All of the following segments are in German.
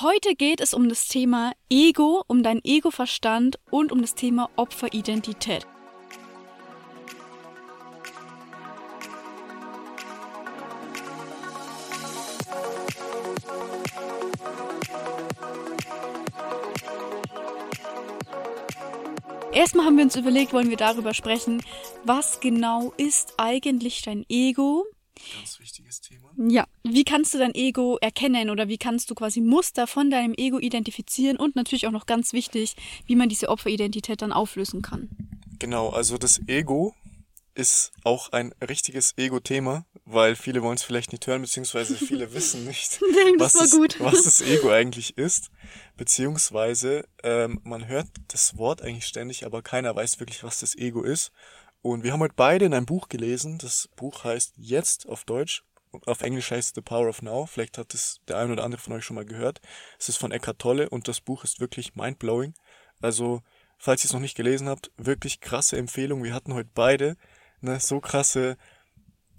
Heute geht es um das Thema Ego, um dein Ego-Verstand und um das Thema Opferidentität. Erstmal haben wir uns überlegt, wollen wir darüber sprechen, was genau ist eigentlich dein Ego? Ganz wichtiges Thema. Ja, wie kannst du dein Ego erkennen oder wie kannst du quasi Muster von deinem Ego identifizieren und natürlich auch noch ganz wichtig, wie man diese Opferidentität dann auflösen kann. Genau, also das Ego ist auch ein richtiges Ego-Thema, weil viele wollen es vielleicht nicht hören, beziehungsweise viele wissen nicht, das was, das, was das Ego eigentlich ist. Beziehungsweise ähm, man hört das Wort eigentlich ständig, aber keiner weiß wirklich, was das Ego ist. Und wir haben heute beide in einem Buch gelesen. Das Buch heißt Jetzt auf Deutsch. Auf Englisch heißt es The Power of Now. Vielleicht hat es der ein oder andere von euch schon mal gehört. Es ist von Eckhart Tolle und das Buch ist wirklich mindblowing. Also, falls ihr es noch nicht gelesen habt, wirklich krasse Empfehlung. Wir hatten heute beide ne, so krasse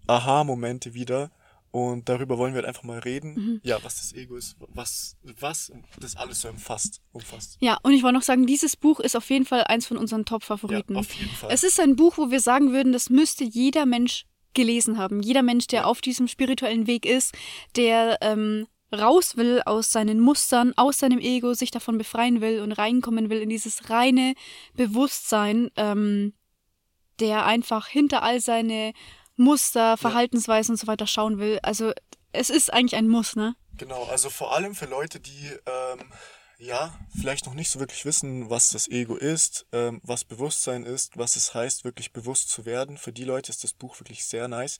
Aha-Momente wieder. Und darüber wollen wir halt einfach mal reden. Mhm. Ja, was das Ego ist, was, was das alles so umfasst. umfasst. Ja, und ich wollte noch sagen, dieses Buch ist auf jeden Fall eins von unseren Top-Favoriten. Ja, auf jeden Fall. Es ist ein Buch, wo wir sagen würden, das müsste jeder Mensch gelesen haben. Jeder Mensch, der auf diesem spirituellen Weg ist, der ähm, raus will aus seinen Mustern, aus seinem Ego, sich davon befreien will und reinkommen will in dieses reine Bewusstsein, ähm, der einfach hinter all seine Muster, Verhaltensweisen und so weiter schauen will. Also es ist eigentlich ein Muss, ne? Genau, also vor allem für Leute, die ähm, ja vielleicht noch nicht so wirklich wissen, was das Ego ist, ähm, was Bewusstsein ist, was es heißt, wirklich bewusst zu werden. Für die Leute ist das Buch wirklich sehr nice.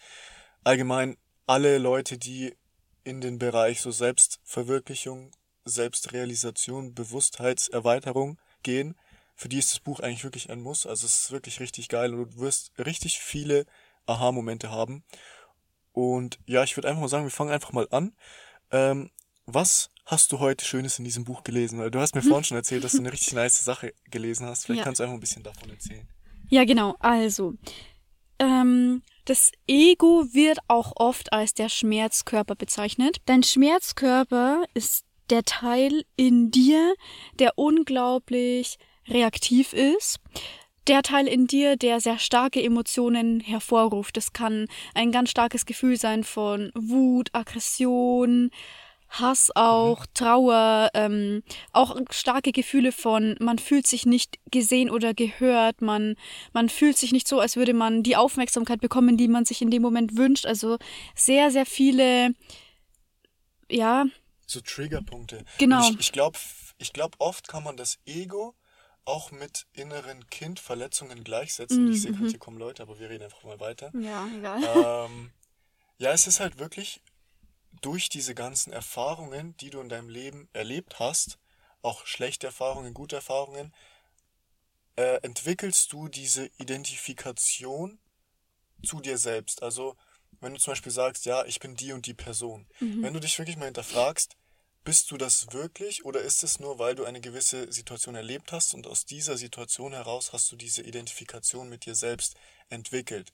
Allgemein alle Leute, die in den Bereich so Selbstverwirklichung, Selbstrealisation, Bewusstheitserweiterung gehen, für die ist das Buch eigentlich wirklich ein Muss. Also es ist wirklich richtig geil und du wirst richtig viele Aha-Momente haben. Und ja, ich würde einfach mal sagen, wir fangen einfach mal an. Ähm, was hast du heute Schönes in diesem Buch gelesen? Du hast mir vorhin schon erzählt, dass du eine richtig nice Sache gelesen hast. Vielleicht Ja. kannst du einfach ein bisschen davon erzählen. Ja, genau. Also, ähm, das Ego wird auch oft als der Schmerzkörper bezeichnet. Dein Schmerzkörper ist der Teil in dir, der unglaublich reaktiv ist. Der Teil in dir, der sehr starke Emotionen hervorruft. Das kann ein ganz starkes Gefühl sein von Wut, Aggression, Hass auch, Trauer, ähm, auch starke Gefühle von, man fühlt sich nicht gesehen oder gehört, man, man fühlt sich nicht so, als würde man die Aufmerksamkeit bekommen, die man sich in dem Moment wünscht. Also sehr, sehr viele, ja, So Triggerpunkte. Genau. Und Ich, ich glaube, ich glaub, oft kann man das Ego auch mit inneren Kindverletzungen gleichsetzen. Ich sehe gerade, hier kommen Leute, aber wir reden einfach mal weiter. ja, egal. ähm, ja, es ist halt wirklich durch diese ganzen Erfahrungen, die du in deinem Leben erlebt hast, auch schlechte Erfahrungen, gute Erfahrungen, äh, entwickelst du diese Identifikation zu dir selbst. Also, wenn du zum Beispiel sagst, ja, ich bin die und die Person. Wenn du dich wirklich mal hinterfragst, bist du das wirklich oder ist es nur, weil du eine gewisse Situation erlebt hast und aus dieser Situation heraus hast du diese Identifikation mit dir selbst entwickelt?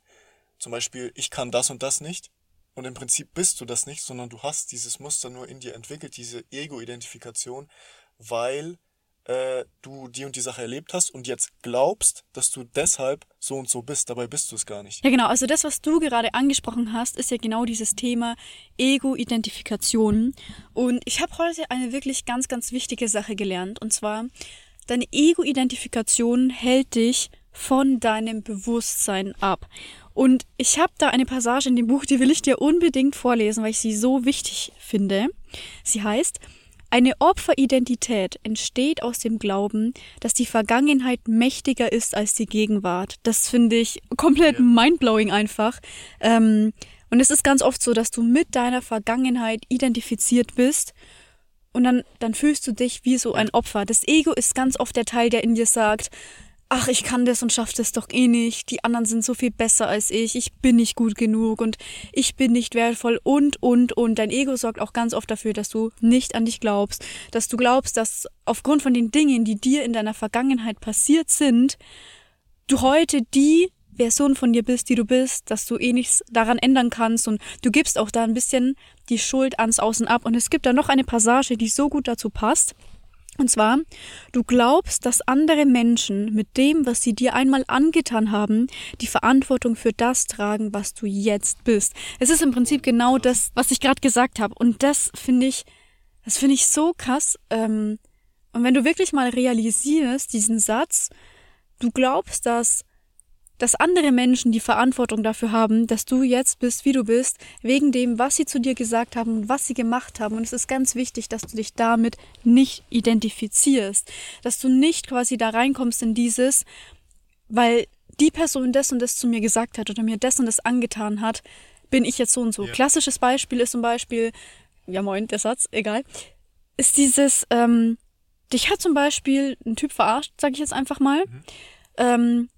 Zum Beispiel, ich kann das und das nicht und im Prinzip bist du das nicht, sondern du hast dieses Muster nur in dir entwickelt, diese Ego-Identifikation, weil äh, du die und die Sache erlebt hast und jetzt glaubst, dass du deshalb so und so bist. Dabei bist du es gar nicht. Ja, genau. Also das, was du gerade angesprochen hast, ist ja genau dieses Thema Ego-Identifikation. Und ich habe heute eine wirklich ganz, ganz wichtige Sache gelernt. Und zwar, deine Ego-Identifikation hält dich von deinem Bewusstsein ab. Und ich habe da eine Passage in dem Buch, die will ich dir unbedingt vorlesen, weil ich sie so wichtig finde. Sie heißt, eine Opferidentität entsteht aus dem Glauben, dass die Vergangenheit mächtiger ist als die Gegenwart. Das finde ich komplett Ja. mindblowing einfach. Ähm, und es ist ganz oft so, dass du mit deiner Vergangenheit identifiziert bist und dann, dann fühlst du dich wie so ein Opfer. Das Ego ist ganz oft der Teil, der in dir sagt, ach, ich kann das und schaff das doch eh nicht, die anderen sind so viel besser als ich, ich bin nicht gut genug und ich bin nicht wertvoll und, und, und. Dein Ego sorgt auch ganz oft dafür, dass du nicht an dich glaubst, dass du glaubst, dass aufgrund von den Dingen, die dir in deiner Vergangenheit passiert sind, du heute die Version von dir bist, die du bist, dass du eh nichts daran ändern kannst und du gibst auch da ein bisschen die Schuld ans Außen ab. Und es gibt da noch eine Passage, die so gut dazu passt. Und zwar, du glaubst, dass andere Menschen mit dem, was sie dir einmal angetan haben, die Verantwortung für das tragen, was du jetzt bist. Es ist im Prinzip genau das, was ich gerade gesagt habe. Und das finde ich, das finde ich so krass. Ähm, und wenn du wirklich mal realisierst, diesen Satz, du glaubst, dass dass andere Menschen die Verantwortung dafür haben, dass du jetzt bist, wie du bist, wegen dem, was sie zu dir gesagt haben und was sie gemacht haben. Und es ist ganz wichtig, dass du dich damit nicht identifizierst, dass du nicht quasi da reinkommst in dieses, weil die Person das und das zu mir gesagt hat oder mir das und das angetan hat, bin ich jetzt so und so. Ja. Klassisches Beispiel ist zum Beispiel, ja moin, der Satz, egal, ist dieses, ähm, dich hat zum Beispiel ein Typ verarscht, sag ich jetzt einfach mal. Mhm. Ähm,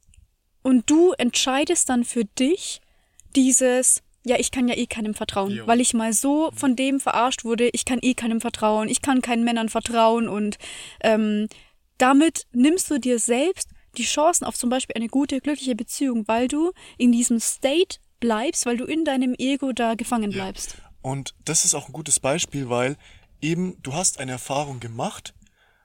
und du entscheidest dann für dich dieses, ja, ich kann ja eh keinem vertrauen, jo. weil ich mal so von dem verarscht wurde, ich kann eh keinem vertrauen, ich kann keinen Männern vertrauen und ähm, damit nimmst du dir selbst die Chancen auf zum Beispiel eine gute, glückliche Beziehung, weil du in diesem State bleibst, weil du in deinem Ego da gefangen bleibst. Ja. Und das ist auch ein gutes Beispiel, weil eben du hast eine Erfahrung gemacht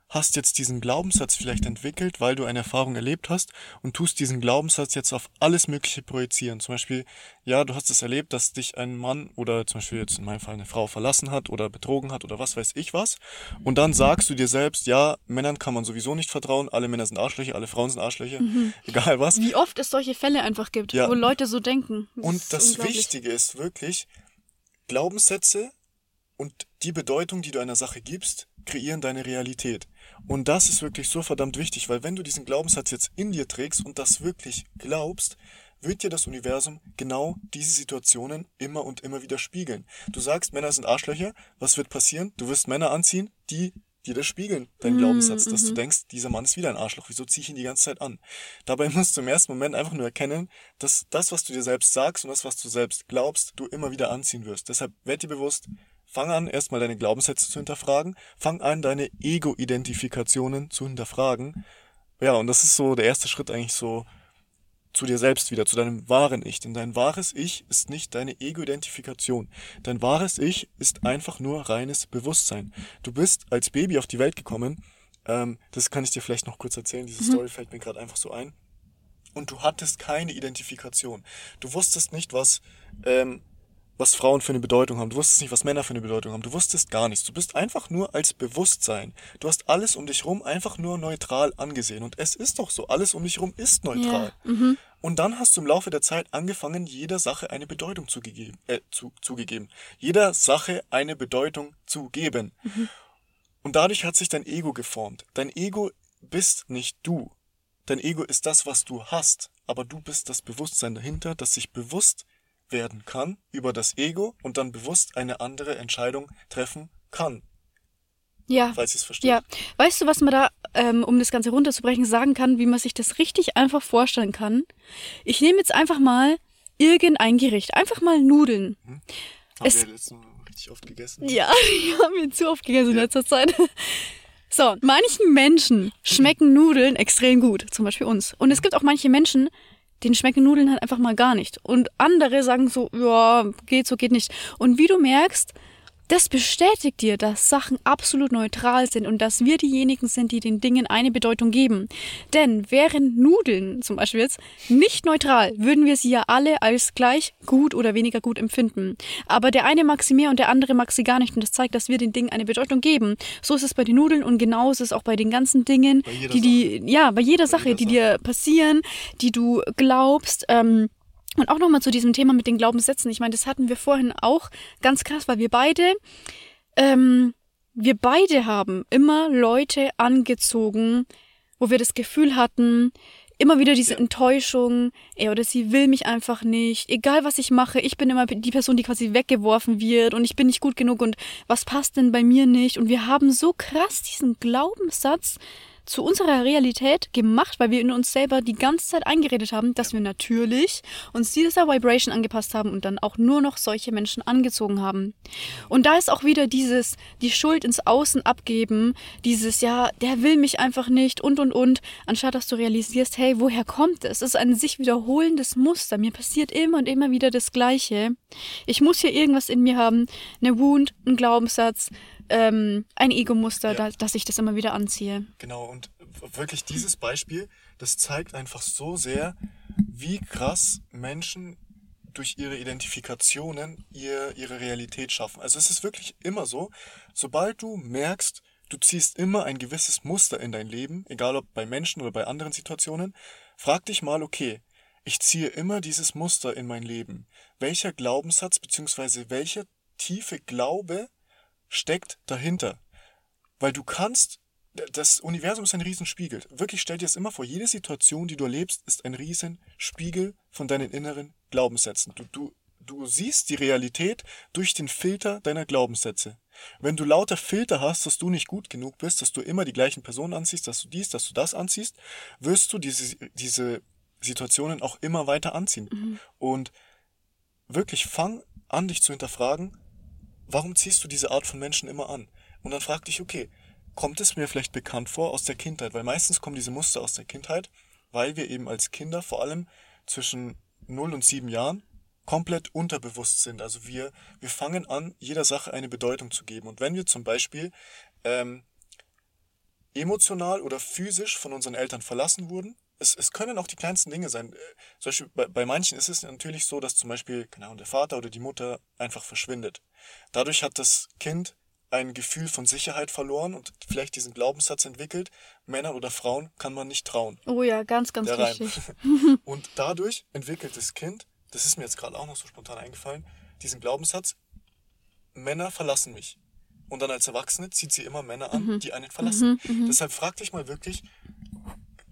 hast jetzt diesen Glaubenssatz vielleicht entwickelt, weil du eine Erfahrung erlebt hast und tust diesen Glaubenssatz jetzt auf alles Mögliche projizieren. Zum Beispiel, ja, du hast es erlebt, dass dich ein Mann oder zum Beispiel jetzt in meinem Fall eine Frau verlassen hat oder betrogen hat oder was weiß ich was. Und dann sagst du dir selbst, ja, Männern kann man sowieso nicht vertrauen, alle Männer sind Arschlöcher, alle Frauen sind Arschlöcher, mhm. egal was. Wie oft es solche Fälle einfach gibt, ja. wo Leute so denken. Das und das Wichtige ist wirklich, Glaubenssätze und die Bedeutung, die du einer Sache gibst, kreieren deine Realität. Und das ist wirklich so verdammt wichtig, weil wenn du diesen Glaubenssatz jetzt in dir trägst und das wirklich glaubst, wird dir das Universum genau diese Situationen immer und immer wieder spiegeln. Du sagst, Männer sind Arschlöcher, was wird passieren? Du wirst Männer anziehen, die dir das spiegeln, dein mm, Glaubenssatz, dass du mhm. denkst, dieser Mann ist wieder ein Arschloch, wieso ziehe ich ihn die ganze Zeit an? Dabei musst du im ersten Moment einfach nur erkennen, dass das, was du dir selbst sagst und das, was du selbst glaubst, du immer wieder anziehen wirst. Deshalb werd dir bewusst, Fang an, erstmal deine Glaubenssätze zu hinterfragen. Fang an, deine Ego-Identifikationen zu hinterfragen. Ja, und das ist so der erste Schritt eigentlich so zu dir selbst wieder, zu deinem wahren Ich. Denn dein wahres Ich ist nicht deine Ego-Identifikation. Dein wahres Ich ist einfach nur reines Bewusstsein. Du bist als Baby auf die Welt gekommen. Ähm, das kann ich dir vielleicht noch kurz erzählen. Diese mhm. Story fällt mir gerade einfach so ein. Und du hattest keine Identifikation. Du wusstest nicht, was ähm, was Frauen für eine Bedeutung haben. Du wusstest nicht, was Männer für eine Bedeutung haben. Du wusstest gar nichts. Du bist einfach nur als Bewusstsein. Du hast alles um dich rum einfach nur neutral angesehen. Und es ist doch so. Alles um dich rum ist neutral. Ja. Mhm. Und dann hast du im Laufe der Zeit angefangen, jeder Sache eine Bedeutung zugegeben, äh, zu, zugegeben. Jeder Sache eine Bedeutung zu geben. Mhm. Und dadurch hat sich dein Ego geformt. Dein Ego bist nicht du. Dein Ego ist das, was du hast. Aber du bist das Bewusstsein dahinter, das sich bewusst werden kann über das Ego und dann bewusst eine andere Entscheidung treffen kann. Ja. Falls ihr es versteht. Ja. Weißt du, was man da, ähm, um das Ganze runterzubrechen, sagen kann, wie man sich das richtig einfach vorstellen kann? Ich nehme jetzt einfach mal irgendein Gericht. Einfach mal Nudeln. Hm. Haben es, wir letztens richtig oft gegessen? Ja, wir haben wir zu oft gegessen ja. in letzter Zeit. So, manchen Menschen schmecken Nudeln extrem gut, zum Beispiel uns. Und es gibt auch manche Menschen, den schmecken Nudeln halt einfach mal gar nicht. Und andere sagen so, ja, geht so, geht nicht. Und wie du merkst, das bestätigt dir, dass Sachen absolut neutral sind und dass wir diejenigen sind, die den Dingen eine Bedeutung geben. Denn wären Nudeln zum Beispiel jetzt nicht neutral, würden wir sie ja alle als gleich gut oder weniger gut empfinden. Aber der eine mag sie mehr und der andere mag sie gar nicht und das zeigt, dass wir den Dingen eine Bedeutung geben. So ist es bei den Nudeln und genauso ist es auch bei den ganzen Dingen, die, die, ja, bei jeder bei Sache, jeder die Sache. dir passieren, die du glaubst, ähm, und auch nochmal zu diesem Thema mit den Glaubenssätzen. Ich meine, das hatten wir vorhin auch ganz krass, weil wir beide, ähm, wir beide haben immer Leute angezogen, wo wir das Gefühl hatten, immer wieder diese ja. Enttäuschung, er oder sie will mich einfach nicht, egal was ich mache, ich bin immer die Person, die quasi weggeworfen wird und ich bin nicht gut genug und was passt denn bei mir nicht und wir haben so krass diesen Glaubenssatz zu unserer Realität gemacht, weil wir in uns selber die ganze Zeit eingeredet haben, dass wir natürlich uns dieser Vibration angepasst haben und dann auch nur noch solche Menschen angezogen haben. Und da ist auch wieder dieses, die Schuld ins Außen abgeben, dieses, ja, der will mich einfach nicht und und und, anstatt dass du realisierst, hey, woher kommt es? Es ist ein sich wiederholendes Muster. Mir passiert immer und immer wieder das Gleiche. Ich muss hier irgendwas in mir haben, eine Wound, ein Glaubenssatz, ähm, ein Ego-Muster, ja. da, dass ich das immer wieder anziehe. Genau, und wirklich dieses Beispiel, das zeigt einfach so sehr, wie krass Menschen durch ihre Identifikationen ihr, ihre Realität schaffen. Also es ist wirklich immer so, sobald du merkst, du ziehst immer ein gewisses Muster in dein Leben, egal ob bei Menschen oder bei anderen Situationen, frag dich mal, okay, ich ziehe immer dieses Muster in mein Leben. Welcher Glaubenssatz bzw. welcher tiefe Glaube steckt dahinter? Weil du kannst, das Universum ist ein Riesenspiegel. Wirklich stell dir das immer vor, jede Situation, die du erlebst, ist ein Riesenspiegel von deinen inneren Glaubenssätzen. Du, du, du siehst die Realität durch den Filter deiner Glaubenssätze. Wenn du lauter Filter hast, dass du nicht gut genug bist, dass du immer die gleichen Personen anziehst, dass du dies, dass du das anziehst, wirst du diese, diese Situationen auch immer weiter anziehen. Mhm. Und wirklich fang an, dich zu hinterfragen, warum ziehst du diese Art von Menschen immer an? Und dann frag dich, okay, kommt es mir vielleicht bekannt vor aus der Kindheit? Weil meistens kommen diese Muster aus der Kindheit, weil wir eben als Kinder vor allem zwischen 0 und 7 Jahren komplett unterbewusst sind. Also wir, wir fangen an, jeder Sache eine Bedeutung zu geben. Und wenn wir zum Beispiel ähm, emotional oder physisch von unseren Eltern verlassen wurden, es, es können auch die kleinsten Dinge sein. Äh, zum Beispiel bei, bei manchen ist es natürlich so, dass zum Beispiel genau, der Vater oder die Mutter einfach verschwindet. Dadurch hat das Kind ein Gefühl von Sicherheit verloren und vielleicht diesen Glaubenssatz entwickelt, Männern oder Frauen kann man nicht trauen. Oh ja, ganz, ganz wichtig. und dadurch entwickelt das Kind, das ist mir jetzt gerade auch noch so spontan eingefallen, diesen Glaubenssatz, Männer verlassen mich. Und dann als Erwachsene zieht sie immer Männer an, mhm. die einen verlassen. Mhm, mhm. Deshalb frag dich mal wirklich,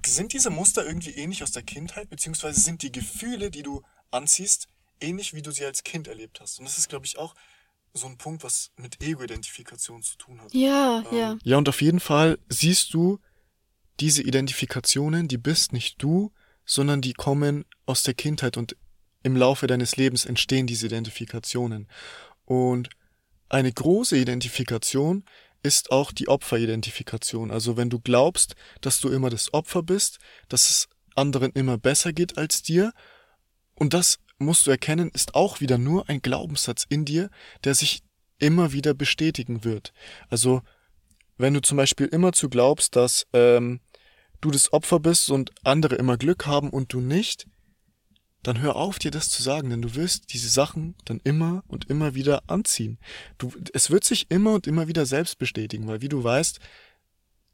sind diese Muster irgendwie ähnlich aus der Kindheit, beziehungsweise sind die Gefühle, die du anziehst, ähnlich wie du sie als Kind erlebt hast? Und das ist, glaube ich, auch so ein Punkt, was mit Ego-Identifikation zu tun hat. Ja, ähm, ja. Ja, und auf jeden Fall siehst du diese Identifikationen, die bist nicht du, sondern die kommen aus der Kindheit und im Laufe deines Lebens entstehen diese Identifikationen. Und eine große Identifikation ist auch die Opferidentifikation. Also wenn du glaubst, dass du immer das Opfer bist, dass es anderen immer besser geht als dir, und das musst du erkennen, ist auch wieder nur ein Glaubenssatz in dir, der sich immer wieder bestätigen wird. Also wenn du zum Beispiel immer zu glaubst, dass ähm, du das Opfer bist und andere immer Glück haben und du nicht, dann hör auf, dir das zu sagen, denn du wirst diese Sachen dann immer und immer wieder anziehen. Du, es wird sich immer und immer wieder selbst bestätigen, weil wie du weißt,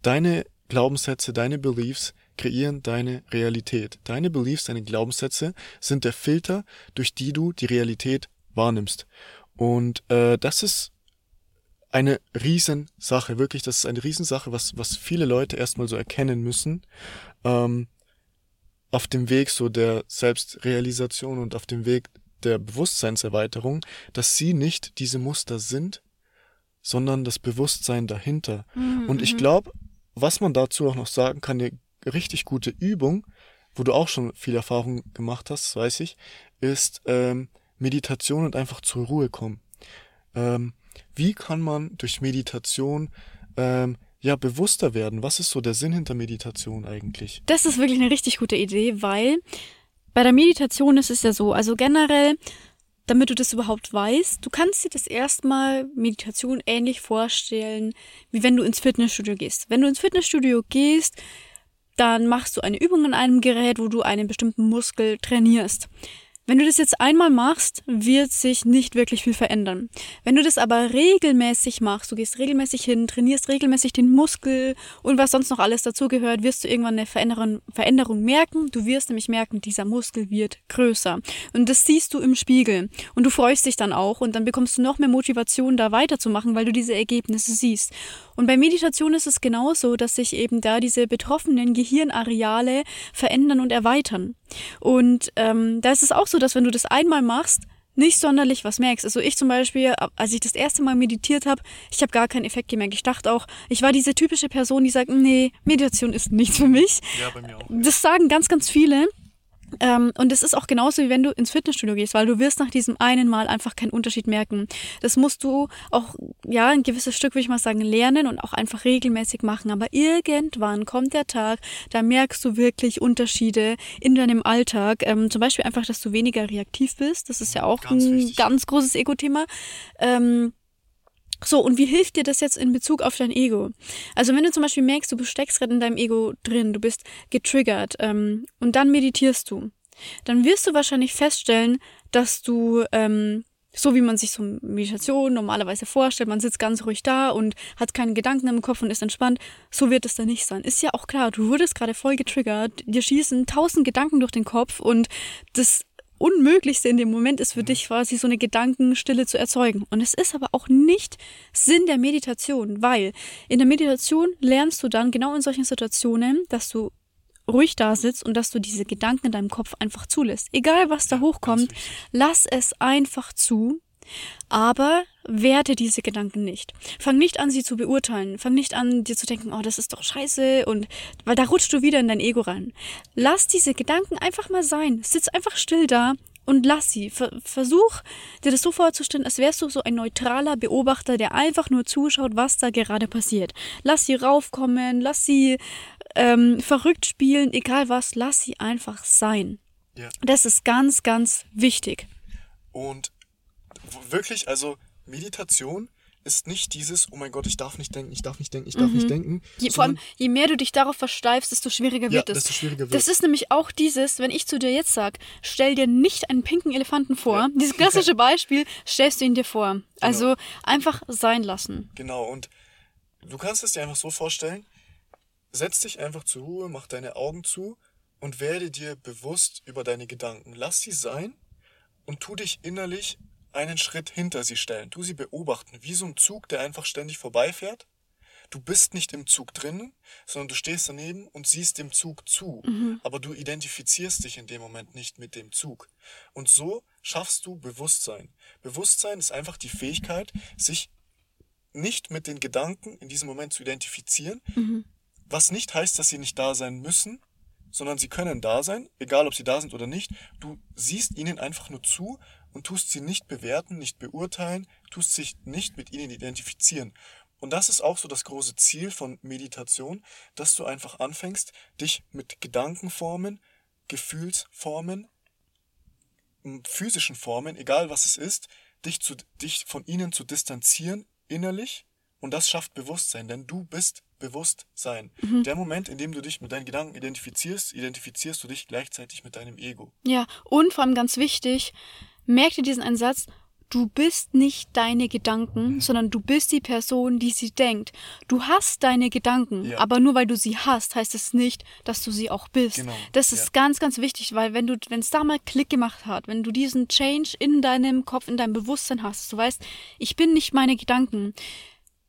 deine Glaubenssätze, deine Beliefs kreieren deine Realität. Deine Beliefs, deine Glaubenssätze sind der Filter, durch die du die Realität wahrnimmst. Und äh, das ist eine Riesensache, wirklich, das ist eine Riesensache, was, was viele Leute erstmal so erkennen müssen. Ähm, auf dem Weg so der Selbstrealisation und auf dem Weg der Bewusstseinserweiterung, dass sie nicht diese Muster sind, sondern das Bewusstsein dahinter. Mhm. Und ich mhm. glaube, was man dazu auch noch sagen kann, eine richtig gute Übung, wo du auch schon viel Erfahrung gemacht hast, weiß ich, ist ähm, Meditation und einfach zur Ruhe kommen. Ähm, wie kann man durch Meditation ähm, ja, bewusster werden. Was ist so der Sinn hinter Meditation eigentlich? Das ist wirklich eine richtig gute Idee, weil bei der Meditation ist es ja so, also generell, damit du das überhaupt weißt, du kannst dir das erstmal Meditation ähnlich vorstellen, wie wenn du ins Fitnessstudio gehst. Wenn du ins Fitnessstudio gehst, dann machst du eine Übung an einem Gerät, wo du einen bestimmten Muskel trainierst. Wenn du das jetzt einmal machst, wird sich nicht wirklich viel verändern. Wenn du das aber regelmäßig machst, du gehst regelmäßig hin, trainierst regelmäßig den Muskel und was sonst noch alles dazugehört, wirst du irgendwann eine Veränderung, Veränderung merken. Du wirst nämlich merken, dieser Muskel wird größer. Und das siehst du im Spiegel. Und du freust dich dann auch und dann bekommst du noch mehr Motivation, da weiterzumachen, weil du diese Ergebnisse siehst. Und bei Meditation ist es genauso, dass sich eben da diese betroffenen Gehirnareale verändern und erweitern. Und ähm, da ist es auch so, dass wenn du das einmal machst, nicht sonderlich was merkst. Also ich zum Beispiel, als ich das erste Mal meditiert habe, ich habe gar keinen Effekt gemerkt. Ich dachte auch, ich war diese typische Person, die sagt, nee, Meditation ist nichts für mich. Ja, bei mir auch. Das sagen ganz, ganz viele. Ähm, und es ist auch genauso, wie wenn du ins Fitnessstudio gehst, weil du wirst nach diesem einen Mal einfach keinen Unterschied merken. Das musst du auch, ja, ein gewisses Stück, würde ich mal sagen, lernen und auch einfach regelmäßig machen. Aber irgendwann kommt der Tag, da merkst du wirklich Unterschiede in deinem Alltag. Ähm, zum Beispiel einfach, dass du weniger reaktiv bist. Das ist ja auch Ganz ein wichtig. ganz großes Ego-Thema. Ähm, so, und wie hilft dir das jetzt in Bezug auf dein Ego? Also wenn du zum Beispiel merkst, du steckst gerade in deinem Ego drin, du bist getriggert ähm, und dann meditierst du, dann wirst du wahrscheinlich feststellen, dass du, ähm, so wie man sich so Meditation normalerweise vorstellt, man sitzt ganz ruhig da und hat keine Gedanken im Kopf und ist entspannt, so wird es dann nicht sein. Ist ja auch klar, du wurdest gerade voll getriggert, dir schießen tausend Gedanken durch den Kopf und das Unmöglichste in dem Moment ist für dich quasi so eine Gedankenstille zu erzeugen. Und es ist aber auch nicht Sinn der Meditation, weil in der Meditation lernst du dann genau in solchen Situationen, dass du ruhig da sitzt und dass du diese Gedanken in deinem Kopf einfach zulässt. Egal was da hochkommt, lass es einfach zu, aber werte diese Gedanken nicht. Fang nicht an, sie zu beurteilen. Fang nicht an, dir zu denken, oh, das ist doch scheiße und weil da rutschst du wieder in dein Ego rein. Lass diese Gedanken einfach mal sein. Sitz einfach still da und lass sie. Ver versuch dir das so vorzustellen, als wärst du so ein neutraler Beobachter, der einfach nur zuschaut, was da gerade passiert. Lass sie raufkommen, lass sie ähm, verrückt spielen, egal was, lass sie einfach sein. Ja. Das ist ganz, ganz wichtig. Und wirklich, also Meditation ist nicht dieses, oh mein Gott, ich darf nicht denken, ich darf nicht denken, ich darf nicht denken. Mhm. Je, vor allem, je mehr du dich darauf versteifst, desto schwieriger Ja, wird es. desto schwieriger Das wird's. ist nämlich auch dieses, wenn ich zu dir jetzt sag, stell dir nicht einen pinken Elefanten vor. Dieses klassische Beispiel, stellst du ihn dir vor. Also einfach sein lassen. Genau, und du kannst es dir einfach so vorstellen, setz dich einfach zur Ruhe, mach deine Augen zu und werde dir bewusst über deine Gedanken. Lass sie sein und tu dich innerlich einen Schritt hinter sie stellen. Tu sie beobachten, wie so ein Zug, der einfach ständig vorbeifährt. Du bist nicht im Zug drinnen, sondern du stehst daneben und siehst dem Zug zu. Aber du identifizierst dich in dem Moment nicht mit dem Zug. Und so schaffst du Bewusstsein. Bewusstsein ist einfach die Fähigkeit, sich nicht mit den Gedanken in diesem Moment zu identifizieren, was nicht heißt, dass sie nicht da sein müssen, sondern sie können da sein, egal ob sie da sind oder nicht. Du siehst ihnen einfach nur zu und tust sie nicht bewerten, nicht beurteilen, tust sich nicht mit ihnen identifizieren. Und das ist auch so das große Ziel von Meditation, dass du einfach anfängst, dich mit Gedankenformen, Gefühlsformen, physischen Formen, egal was es ist, dich, zu, dich von ihnen zu distanzieren innerlich und das schafft Bewusstsein, denn du bist Bewusstsein. Der Moment, in dem du dich mit deinen Gedanken identifizierst, identifizierst du dich gleichzeitig mit deinem Ego. Ja, und vor allem ganz wichtig, merk dir diesen einen Satz, du bist nicht deine Mhm. Gedanken, sondern du bist die Person, die sie denkt. Du hast deine Gedanken, Ja. aber nur weil du sie hast, heißt es nicht, dass du sie auch bist. Genau, Das ist ja. ganz, ganz wichtig, weil wenn du, wenn es da mal Klick gemacht hat, wenn du diesen Change in deinem Kopf, in deinem Bewusstsein hast, du weißt, ich bin nicht meine Gedanken,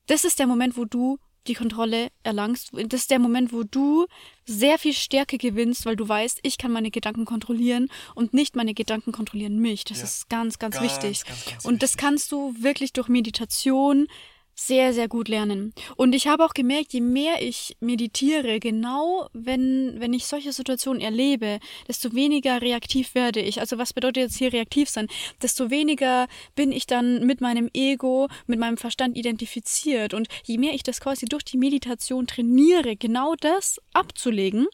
das ist der Moment, wo du die Kontrolle erlangst. Das ist der Moment, wo du sehr viel Stärke gewinnst, weil du weißt, ich kann meine Gedanken kontrollieren und nicht meine Gedanken kontrollieren mich. Das Ja. ist ganz, ganz, Ganz, wichtig. ganz, ganz und das wichtig. kannst du wirklich durch Meditation sehr, sehr gut lernen. Und ich habe auch gemerkt, je mehr ich meditiere, genau wenn, wenn ich solche Situationen erlebe, desto weniger reaktiv werde ich. Also was bedeutet jetzt hier reaktiv sein? Desto weniger bin ich dann mit meinem Ego, mit meinem Verstand identifiziert. Und je mehr ich das quasi durch die Meditation trainiere, genau das abzulegen,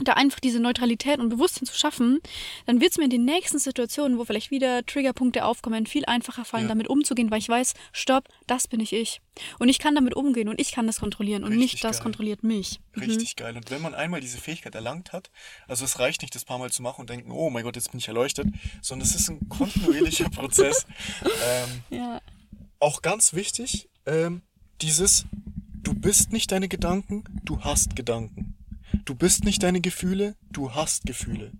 da einfach diese Neutralität und Bewusstsein zu schaffen, dann wird es mir in den nächsten Situationen, wo vielleicht wieder Triggerpunkte aufkommen, viel einfacher fallen, Ja. damit umzugehen, weil ich weiß, stopp, das bin ich ich. Und ich kann damit umgehen und ich kann das kontrollieren und Richtig nicht das geil. kontrolliert mich. Mhm. Richtig geil. Und wenn man einmal diese Fähigkeit erlangt hat, also es reicht nicht, das paar Mal zu machen und denken, oh mein Gott, jetzt bin ich erleuchtet, sondern es ist ein kontinuierlicher Prozess. Ähm, Ja. auch ganz wichtig, ähm, dieses, du bist nicht deine Gedanken, du hast Gedanken. Du bist nicht deine Gefühle, du hast Gefühle.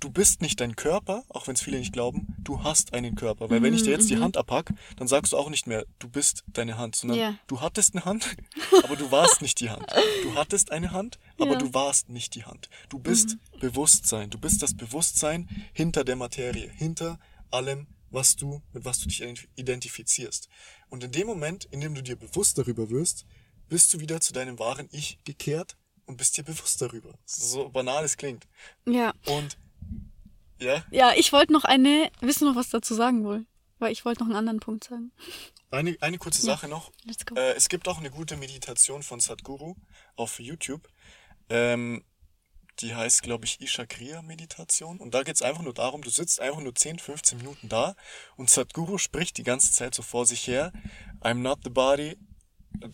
Du bist nicht dein Körper, auch wenn es viele nicht glauben, du hast einen Körper. Weil wenn ich dir jetzt die Hand abhack, dann sagst du auch nicht mehr, du bist deine Hand, sondern Ja. du hattest eine Hand, aber du warst nicht die Hand. Du hattest eine Hand, aber Ja. du warst nicht die Hand. Du bist Bewusstsein, du bist das Bewusstsein hinter der Materie, hinter allem, was du, mit was du dich identifizierst. Und in dem Moment, in dem du dir bewusst darüber wirst, bist du wieder zu deinem wahren Ich gekehrt und bist dir bewusst darüber. So banal es klingt. Ja. Und ja. Ja, ich wollte noch eine, wissen noch was dazu sagen wohl? Weil ich wollte noch einen anderen Punkt sagen. Eine, eine kurze Ja. Sache noch. Let's go. Äh, es gibt auch eine gute Meditation von Sadhguru auf YouTube. Ähm, die heißt, glaube ich, Ishakriya-Meditation. Und da geht es einfach nur darum, du sitzt einfach nur 10, 15 Minuten da und Sadhguru spricht die ganze Zeit so vor sich her. I'm not the body.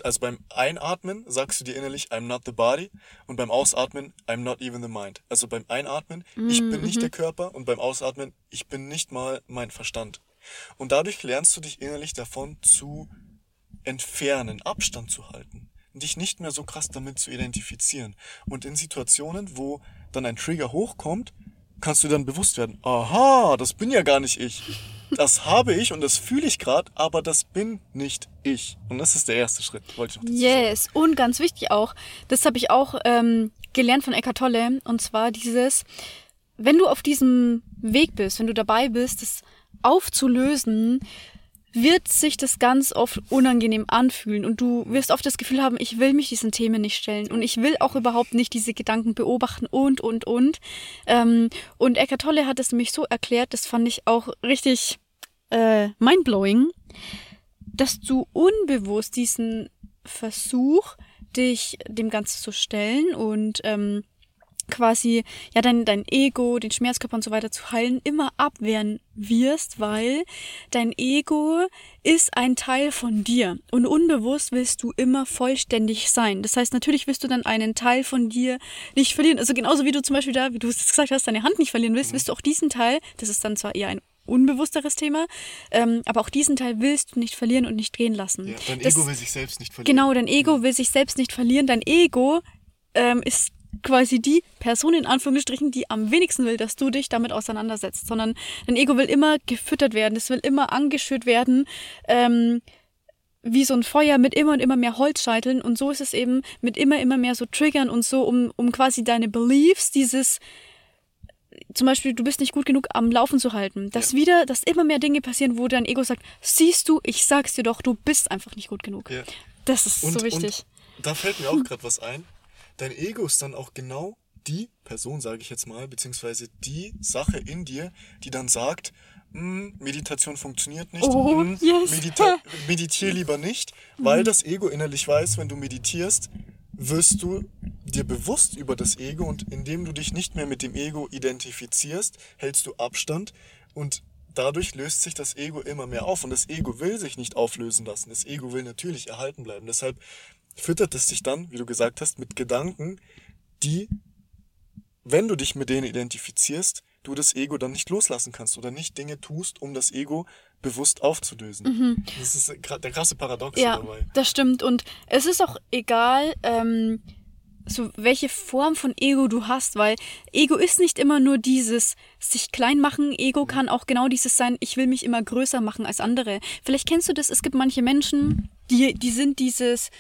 Also beim Einatmen sagst du dir innerlich, I'm not the body. Und beim Ausatmen, I'm not even the mind. Also beim Einatmen, ich bin nicht der Körper. Und beim Ausatmen, ich bin nicht mal mein Verstand. Und dadurch lernst du dich innerlich davon zu entfernen, Abstand zu halten. Dich nicht mehr so krass damit zu identifizieren. Und in Situationen, wo dann ein Trigger hochkommt, kannst du dann bewusst werden, aha, das bin ja gar nicht ich. Das habe ich und das fühle ich gerade, aber das bin nicht ich. Und das ist der erste Schritt, wollte ich noch dazu sagen. Yes, und ganz wichtig auch, das habe ich auch ähm, gelernt von Eckart Tolle, und zwar dieses, wenn du auf diesem Weg bist, wenn du dabei bist, das aufzulösen, wird sich das ganz oft unangenehm anfühlen und du wirst oft das Gefühl haben, ich will mich diesen Themen nicht stellen und ich will auch überhaupt nicht diese Gedanken beobachten und, und, und. Ähm, und Eckart Tolle hat es nämlich so erklärt, das fand ich auch richtig äh, mindblowing, dass du unbewusst diesen Versuch, dich dem Ganzen zu stellen und ähm, quasi ja dein, dein Ego, den Schmerzkörper und so weiter zu heilen, immer abwehren wirst, weil dein Ego ist ein Teil von dir und unbewusst willst du immer vollständig sein. Das heißt, natürlich wirst du dann einen Teil von dir nicht verlieren. Also genauso wie du zum Beispiel da, wie du es gesagt hast, deine Hand nicht verlieren willst, wirst du auch diesen Teil, das ist dann zwar eher ein unbewussteres Thema, ähm, aber auch diesen Teil willst du nicht verlieren und nicht gehen lassen. Ja, dein Das- Ego will sich selbst nicht verlieren. Genau, dein Ego will sich selbst nicht verlieren. Dein Ego ähm, ist quasi die Person in Anführungsstrichen, die am wenigsten will, dass du dich damit auseinandersetzt, sondern dein Ego will immer gefüttert werden, es will immer angeschürt werden, ähm, wie so ein Feuer mit immer und immer mehr Holzscheiteln und so ist es eben mit immer, immer mehr so Triggern und so, um, um quasi deine Beliefs, dieses zum Beispiel, du bist nicht gut genug am Laufen zu halten, dass Ja. wieder, dass immer mehr Dinge passieren, wo dein Ego sagt, siehst du, ich sag's dir doch, du bist einfach nicht gut genug. Ja. Das ist Und, so wichtig. da fällt mir auch gerade was ein. Dein Ego ist dann auch genau die Person, sage ich jetzt mal, beziehungsweise die Sache in dir, die dann sagt, "Hm, Meditation funktioniert nicht, Oh, hm, yes. medita meditier lieber nicht, weil das Ego innerlich weiß, wenn du meditierst, wirst du dir bewusst über das Ego und indem du dich nicht mehr mit dem Ego identifizierst, hältst du Abstand und dadurch löst sich das Ego immer mehr auf und das Ego will sich nicht auflösen lassen. Das Ego will natürlich erhalten bleiben. Deshalb füttert es dich dann, wie du gesagt hast, mit Gedanken, die, wenn du dich mit denen identifizierst, du das Ego dann nicht loslassen kannst oder nicht Dinge tust, um das Ego bewusst aufzulösen. Das ist der krasse Paradox Mhm. Ja, dabei. das stimmt. Und es ist auch egal, ähm, so welche Form von Ego du hast, weil Ego ist nicht immer nur dieses sich klein machen. Ego kann auch genau dieses sein, ich will mich immer größer machen als andere. Vielleicht kennst du das, es gibt manche Menschen, die, die sind dieses,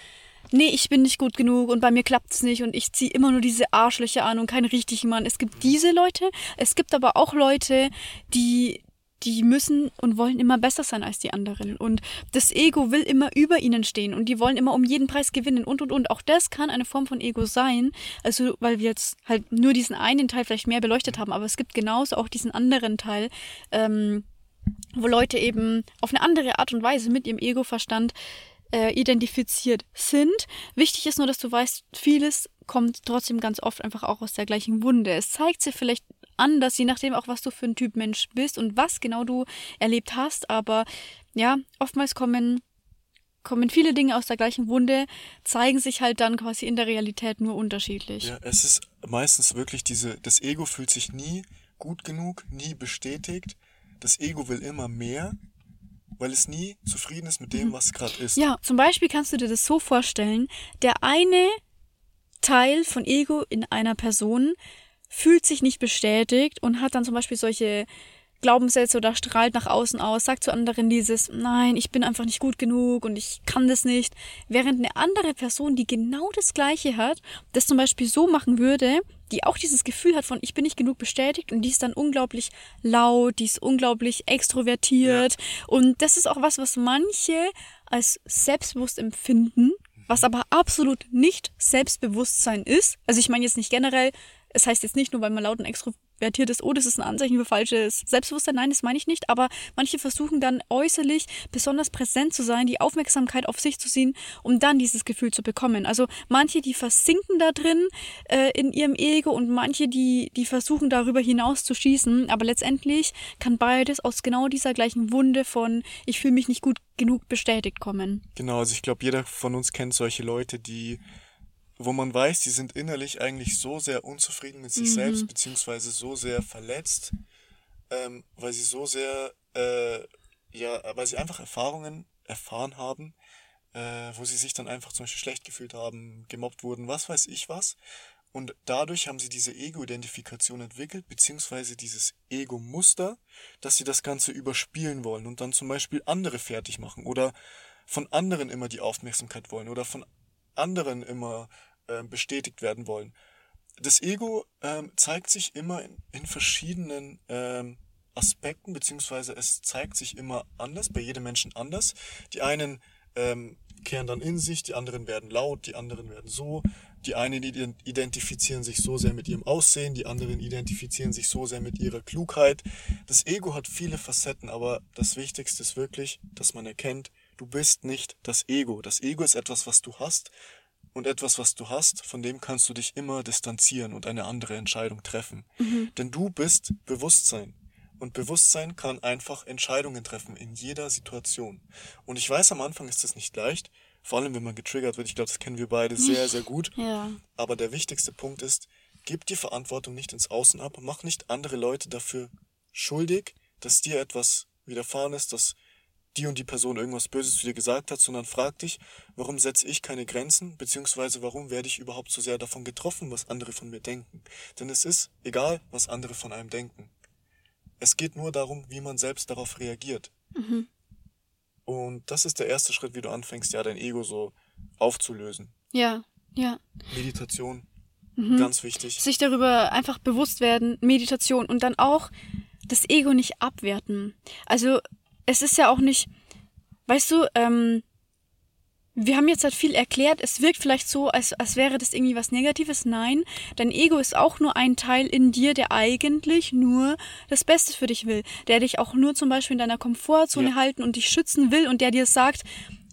nee, ich bin nicht gut genug und bei mir klappt's nicht und ich ziehe immer nur diese Arschlöcher an und keinen richtigen Mann. Es gibt diese Leute, es gibt aber auch Leute, die die müssen und wollen immer besser sein als die anderen. Und das Ego will immer über ihnen stehen und die wollen immer um jeden Preis gewinnen und und und. Auch das kann eine Form von Ego sein. Also, weil wir jetzt halt nur diesen einen Teil vielleicht mehr beleuchtet haben, aber es gibt genauso auch diesen anderen Teil, ähm, wo Leute eben auf eine andere Art und Weise mit ihrem Ego-Verstand äh, identifiziert sind. Wichtig ist nur, dass du weißt, vieles kommt trotzdem ganz oft einfach auch aus der gleichen Wunde. Es zeigt sich vielleicht anders, je nachdem auch, was du für ein Typ Mensch bist und was genau du erlebt hast. Aber ja, oftmals kommen, kommen viele Dinge aus der gleichen Wunde, zeigen sich halt dann quasi in der Realität nur unterschiedlich. Ja, es ist meistens wirklich diese, das Ego fühlt sich nie gut genug, nie bestätigt. Das Ego will immer mehr, weil es nie zufrieden ist mit dem, was gerade ist. Mhm. Ja, zum Beispiel kannst du dir das so vorstellen, der eine Teil von Ego in einer Person fühlt sich nicht bestätigt und hat dann zum Beispiel solche Glaubenssätze oder strahlt nach außen aus, sagt zu anderen dieses, nein, ich bin einfach nicht gut genug und ich kann das nicht. Während eine andere Person, die genau das Gleiche hat, das zum Beispiel so machen würde, die auch dieses Gefühl hat von, ich bin nicht genug bestätigt und die ist dann unglaublich laut, die ist unglaublich extrovertiert. Ja. Und das ist auch was, was manche als selbstbewusst empfinden, was aber absolut nicht Selbstbewusstsein ist. Also ich meine jetzt nicht generell, es heißt jetzt nicht nur, weil man laut und extrovertiert ist, oh, das ist ein Anzeichen für falsches Selbstbewusstsein. Nein, das meine ich nicht. Aber manche versuchen dann äußerlich besonders präsent zu sein, die Aufmerksamkeit auf sich zu ziehen, um dann dieses Gefühl zu bekommen. Also manche, die versinken da drin äh, in ihrem Ego und manche, die, die versuchen darüber hinaus zu schießen. Aber letztendlich kann beides aus genau dieser gleichen Wunde von ich fühle mich nicht gut genug bestätigt kommen. Genau, also ich glaube, jeder von uns kennt solche Leute, die wo man weiß, die sind innerlich eigentlich so sehr unzufrieden mit sich mhm. selbst, beziehungsweise so sehr verletzt, ähm, weil sie so sehr, äh, ja, weil sie einfach Erfahrungen erfahren haben, äh, wo sie sich dann einfach zum Beispiel schlecht gefühlt haben, gemobbt wurden, was weiß ich was. Und dadurch haben sie diese Ego-Identifikation entwickelt, beziehungsweise dieses Ego-Muster, dass sie das Ganze überspielen wollen und dann zum Beispiel andere fertig machen oder von anderen immer die Aufmerksamkeit wollen oder von anderen immer äh, bestätigt werden wollen. Das Ego ähm, zeigt sich immer in, in verschiedenen ähm, Aspekten, beziehungsweise es zeigt sich immer anders, bei jedem Menschen anders. Die einen ähm, kehren dann in sich, die anderen werden laut, die anderen werden so. Die einen identifizieren sich so sehr mit ihrem Aussehen, die anderen identifizieren sich so sehr mit ihrer Klugheit. Das Ego hat viele Facetten, aber das Wichtigste ist wirklich, dass man erkennt, du bist nicht das Ego. Das Ego ist etwas, was du hast und etwas, was du hast, von dem kannst du dich immer distanzieren und eine andere Entscheidung treffen. Mhm. Denn du bist Bewusstsein. Und Bewusstsein kann einfach Entscheidungen treffen in jeder Situation. Und ich weiß, am Anfang ist das nicht leicht, vor allem wenn man getriggert wird. Ich glaube, das kennen wir beide sehr, sehr gut. ja. Aber der wichtigste Punkt ist, gib die Verantwortung nicht ins Außen ab, mach nicht andere Leute dafür schuldig, dass dir etwas widerfahren ist, dass die und die Person irgendwas Böses zu dir gesagt hat, sondern frag dich, warum setze ich keine Grenzen, beziehungsweise warum werde ich überhaupt so sehr davon getroffen, was andere von mir denken. Denn es ist egal, was andere von einem denken. Es geht nur darum, wie man selbst darauf reagiert. Mhm. Und das ist der erste Schritt, wie du anfängst, ja, dein Ego so aufzulösen. Ja, ja. Meditation, mhm. ganz wichtig. Sich darüber einfach bewusst werden, Meditation und dann auch das Ego nicht abwerten. Also es ist ja auch nicht, weißt du, ähm, wir haben jetzt halt viel erklärt, es wirkt vielleicht so, als, als wäre das irgendwie was Negatives. Nein, dein Ego ist auch nur ein Teil in dir, der eigentlich nur das Beste für dich will. Der dich auch nur zum Beispiel in deiner Komfortzone ja. halten und dich schützen will und der dir sagt,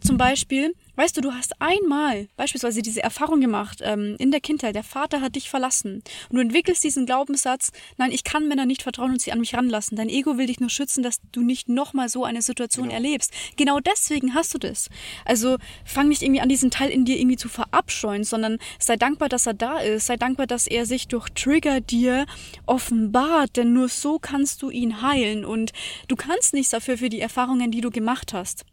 zum Beispiel, Weißt du, du hast einmal beispielsweise diese Erfahrung gemacht ähm, in der Kindheit, der Vater hat dich verlassen. Und du entwickelst diesen Glaubenssatz, nein, ich kann Männern nicht vertrauen und sie an mich ranlassen. Dein Ego will dich nur schützen, dass du nicht nochmal so eine Situation genau. erlebst. Genau deswegen hast du das. Also fang nicht irgendwie an, diesen Teil in dir irgendwie zu verabscheuen, sondern sei dankbar, dass er da ist. Sei dankbar, dass er sich durch Trigger dir offenbart, denn nur so kannst du ihn heilen. Und du kannst nichts dafür für die Erfahrungen, die du gemacht hast.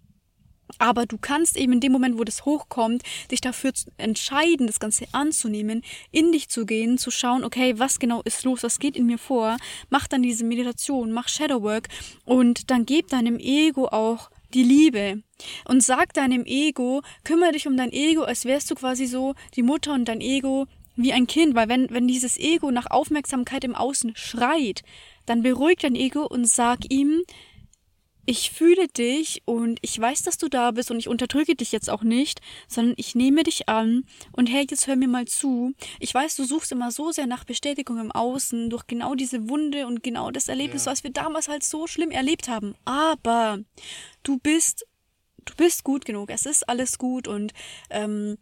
Aber du kannst eben in dem Moment, wo das hochkommt, dich dafür entscheiden, das Ganze anzunehmen, in dich zu gehen, zu schauen, okay, was genau ist los, was geht in mir vor, mach dann diese Meditation, mach Shadowwork und dann gib deinem Ego auch die Liebe. Und sag deinem Ego, kümmere dich um dein Ego, als wärst du quasi so die Mutter und dein Ego wie ein Kind, weil wenn, wenn dieses Ego nach Aufmerksamkeit im Außen schreit, dann beruhigt dein Ego und sag ihm, ich fühle dich und ich weiß, dass du da bist und ich unterdrücke dich jetzt auch nicht, sondern ich nehme dich an und hey, jetzt hör mir mal zu. Ich weiß, du suchst immer so sehr nach Bestätigung im Außen durch genau diese Wunde und genau das Erlebnis, ja. was wir damals halt so schlimm erlebt haben. Aber du bist, du bist gut genug. Es ist alles gut und ähm,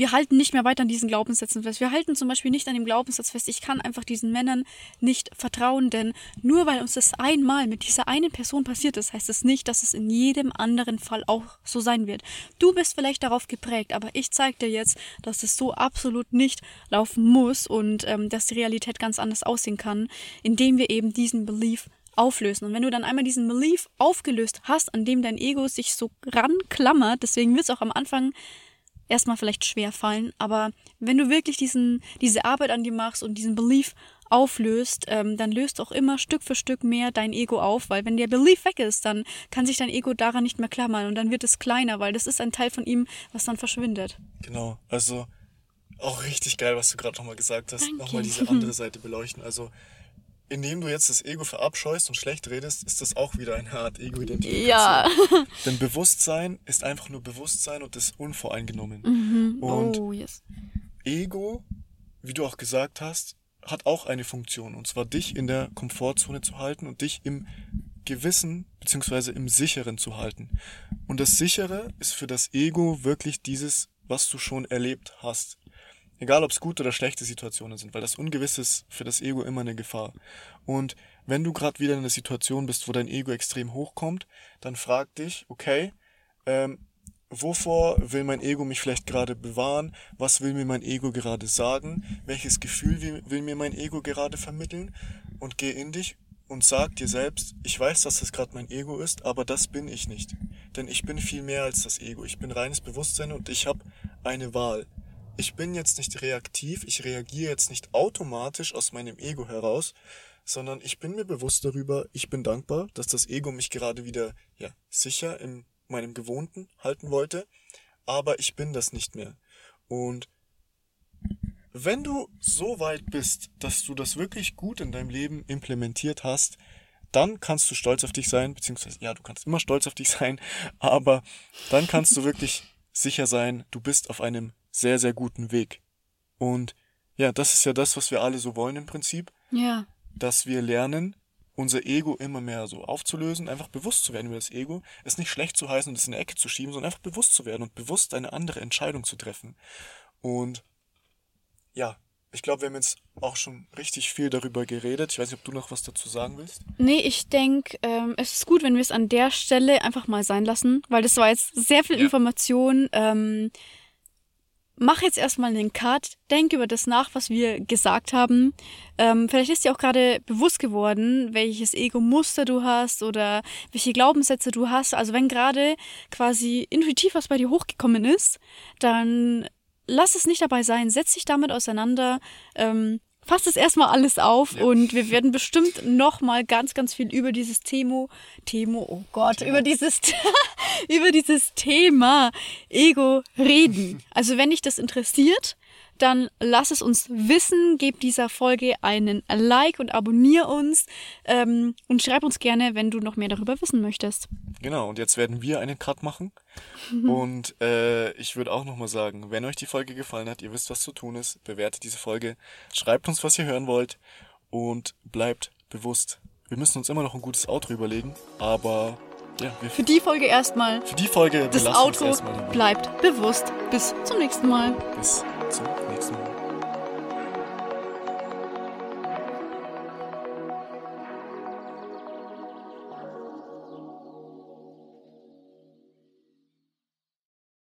wir halten nicht mehr weiter an diesen Glaubenssätzen fest. Wir halten zum Beispiel nicht an dem Glaubenssatz fest, ich kann einfach diesen Männern nicht vertrauen, denn nur weil uns das einmal mit dieser einen Person passiert ist, heißt es das nicht, dass es in jedem anderen Fall auch so sein wird. Du bist vielleicht darauf geprägt, aber ich zeige dir jetzt, dass es so absolut nicht laufen muss und ähm, dass die Realität ganz anders aussehen kann, indem wir eben diesen Belief auflösen. Und wenn du dann einmal diesen Belief aufgelöst hast, an dem dein Ego sich so ranklammert, deswegen wird es auch am Anfang erstmal vielleicht schwer fallen, aber wenn du wirklich diesen, diese Arbeit an dir machst und diesen Belief auflöst, ähm, dann löst auch immer Stück für Stück mehr dein Ego auf, weil wenn der Belief weg ist, dann kann sich dein Ego daran nicht mehr klammern und dann wird es kleiner, weil das ist ein Teil von ihm, was dann verschwindet. Genau, also auch richtig geil, was du gerade nochmal gesagt hast, Danke. nochmal diese andere Seite beleuchten. Also indem du jetzt das Ego verabscheust und schlecht redest, ist das auch wieder eine Art Ego-Identifikation. Ja. Denn Bewusstsein ist einfach nur Bewusstsein und ist unvoreingenommen. Mhm. Und oh, yes. Ego, wie du auch gesagt hast, hat auch eine Funktion. Und zwar dich in der Komfortzone zu halten und dich im Gewissen beziehungsweise im Sicheren zu halten. Und das Sichere ist für das Ego wirklich dieses, was du schon erlebt hast. Egal, ob es gute oder schlechte Situationen sind, weil das Ungewisse ist für das Ego immer eine Gefahr. Und wenn du gerade wieder in einer Situation bist, wo dein Ego extrem hochkommt, dann frag dich, okay, ähm, wovor will mein Ego mich vielleicht gerade bewahren? Was will mir mein Ego gerade sagen? Welches Gefühl will, mir mein Ego gerade vermitteln? Und geh in dich und sag dir selbst, ich weiß, dass das gerade mein Ego ist, aber das bin ich nicht. Denn ich bin viel mehr als das Ego. Ich bin reines Bewusstsein und ich habe eine Wahl. Ich bin jetzt nicht reaktiv, ich reagiere jetzt nicht automatisch aus meinem Ego heraus, sondern ich bin mir bewusst darüber, ich bin dankbar, dass das Ego mich gerade wieder ja, sicher in meinem Gewohnten halten wollte, aber ich bin das nicht mehr. Und wenn du so weit bist, dass du das wirklich gut in deinem Leben implementiert hast, dann kannst du stolz auf dich sein, beziehungsweise ja, du kannst immer stolz auf dich sein, aber dann kannst du wirklich sicher sein, du bist auf einem sehr, sehr guten Weg. Und ja, das ist ja das, was wir alle so wollen im Prinzip, Ja. dass wir lernen, unser Ego immer mehr so aufzulösen, einfach bewusst zu werden über das Ego, es nicht schlecht zu heißen und es in eine Ecke zu schieben, sondern einfach bewusst zu werden und bewusst eine andere Entscheidung zu treffen. Und ja, ich glaube, wir haben jetzt auch schon richtig viel darüber geredet. Ich weiß nicht, ob du noch was dazu sagen willst. Nee, ich denke, ähm, es ist gut, wenn wir es an der Stelle einfach mal sein lassen, weil das war jetzt sehr viel Ja. Information. Ähm, mach jetzt erstmal einen Cut, denk über das nach, was wir gesagt haben. Ähm, vielleicht ist dir auch gerade bewusst geworden, welches Ego-Muster du hast oder welche Glaubenssätze du hast. Also wenn gerade quasi intuitiv was bei dir hochgekommen ist, dann lass es nicht dabei sein, setz dich damit auseinander. Ähm, Fass es erstmal alles auf Ja. und wir werden bestimmt noch mal ganz, ganz viel über dieses Themo, Themo, oh Gott, Thema. über dieses, über dieses Thema Ego reden. Also wenn dich das interessiert, dann lass es uns wissen, gib dieser Folge einen Like und abonnier uns ähm, und schreib uns gerne, wenn du noch mehr darüber wissen möchtest. Genau, und jetzt werden wir einen Cut machen. Und äh, ich würde auch nochmal sagen, wenn euch die Folge gefallen hat, ihr wisst, was zu tun ist, bewertet diese Folge, schreibt uns, was ihr hören wollt und bleibt bewusst. Wir müssen uns immer noch ein gutes Outro überlegen, aber ja, wir, Für die Folge erstmal, für die Folge das dabei. bleibt bewusst. Bis zum nächsten Mal. Bis zum nächsten Mal.